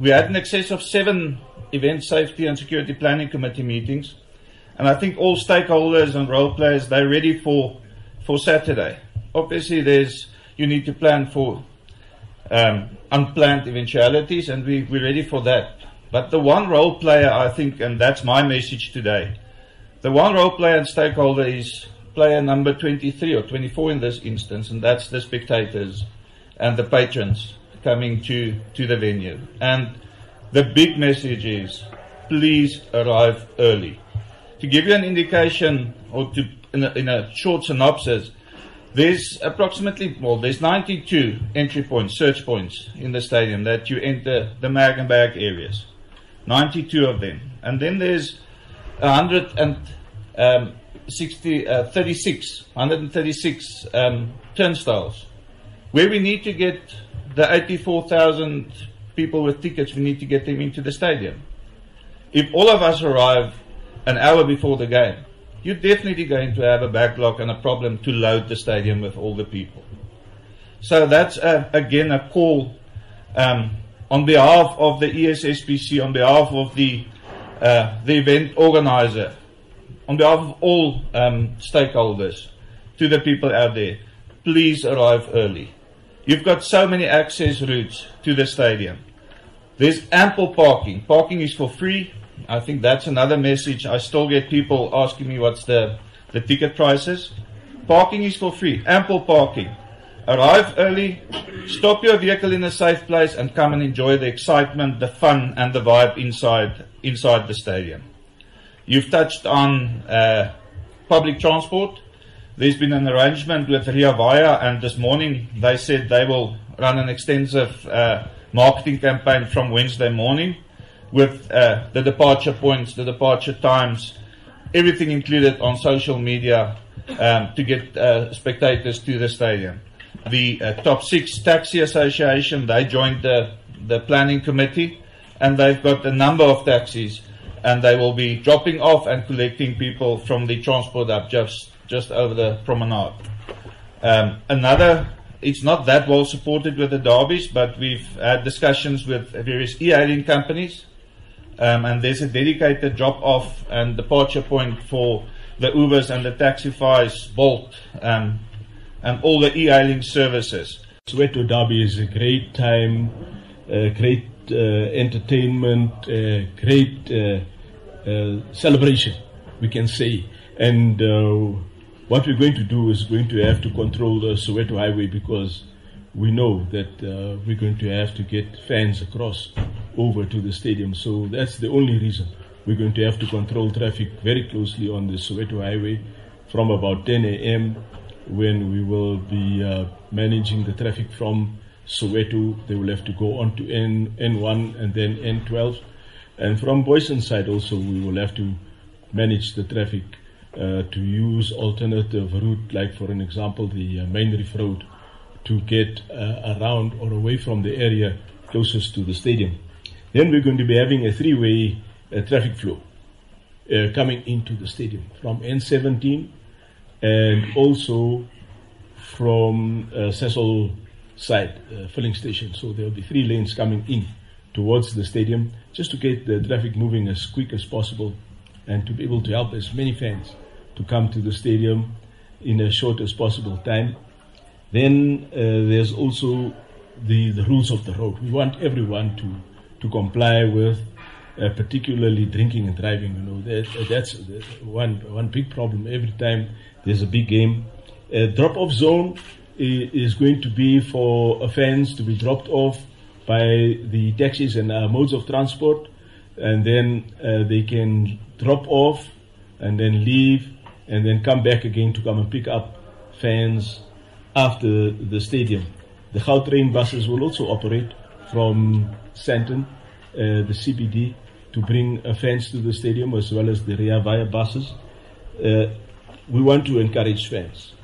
we had in excess of seven event safety and security planning committee meetings, and I think all stakeholders and role players they're ready for for Saturday. Obviously, there's you need to plan for um, unplanned eventualities, and we, we're ready for that. But the one role player, I think, and that's my message today, the one role player and stakeholder is player number 23 or 24 in this instance, and that's the spectators and the patrons coming to, to the venue. And the big message is please arrive early. To give you an indication, or to, in, a, in a short synopsis, there's approximately, well, there's 92 entry points, search points in the stadium that you enter the mag and bag areas. 92 of them. And then there's 160, um, uh, 36, 136 um, turnstiles. Where we need to get the 84,000 people with tickets, we need to get them into the stadium. If all of us arrive an hour before the game, you're definitely going to have a backlog and a problem to load the stadium with all the people. So that's uh, again a call um, on behalf of the ESSPC, on behalf of the uh, the event organizer, on behalf of all um, stakeholders, to the people out there, please arrive early. You've got so many access routes to the stadium. There's ample parking. Parking is for free. I think that's another message. I still get people asking me what's the, the ticket prices. Parking is for free, ample parking. Arrive early, stop your vehicle in a safe place, and come and enjoy the excitement, the fun, and the vibe inside inside the stadium. You've touched on uh, public transport. There's been an arrangement with Rea Vaya, and this morning they said they will run an extensive uh, marketing campaign from Wednesday morning with uh, the departure points, the departure times, everything included on social media um, to get uh, spectators to the stadium. The uh, Top Six Taxi Association, they joined the, the planning committee and they've got a number of taxis and they will be dropping off and collecting people from the transport up just, just over the promenade. Um, another it's not that well supported with the derbies, but we've had discussions with various e-hailing companies um, and there's a dedicated drop off and departure point for the Ubers and the Taxifys, Bolt, um, and all the e hailing services. Soweto Derby is a great time, uh, great uh, entertainment, uh, great uh, uh, celebration, we can say. And uh, what we're going to do is going to have to control the Soweto Highway because we know that uh, we're going to have to get fans across over to the stadium. So that's the only reason we're going to have to control traffic very closely on the Soweto Highway from about 10 a.m. when we will be uh, managing the traffic from Soweto. They will have to go on to N, N1 and then N12. And from Booysens side also, we will have to manage the traffic uh, to use alternative route, like for an example, the uh, Main Reef Road to get uh, around or away from the area closest to the stadium. Then we're going to be having a three-way uh, traffic flow uh, coming into the stadium from N17 and also from Cecil side filling station. So there will be three lanes coming in towards the stadium just to get the traffic moving as quick as possible and to be able to help as many fans to come to the stadium in as short as possible time then uh, there's also the, the rules of the road. We want everyone to, to comply with, uh, particularly drinking and driving. You know, that, that's one, one big problem every time there's a big game. A drop off zone is going to be for fans to be dropped off by the taxis and uh, modes of transport, and then uh, they can drop off and then leave and then come back again to come and pick up fans after the stadium. The Gautrain buses will also operate from Sandton, uh, the CBD, to bring uh, fans to the stadium as well as the Rea Vaya buses. Uh, we want to encourage fans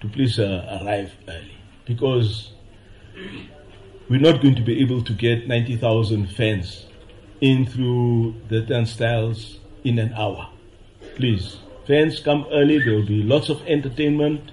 to please uh, arrive early because we're not going to be able to get 90,000 fans in through the turnstiles in an hour. Please, fans come early. There will be lots of entertainment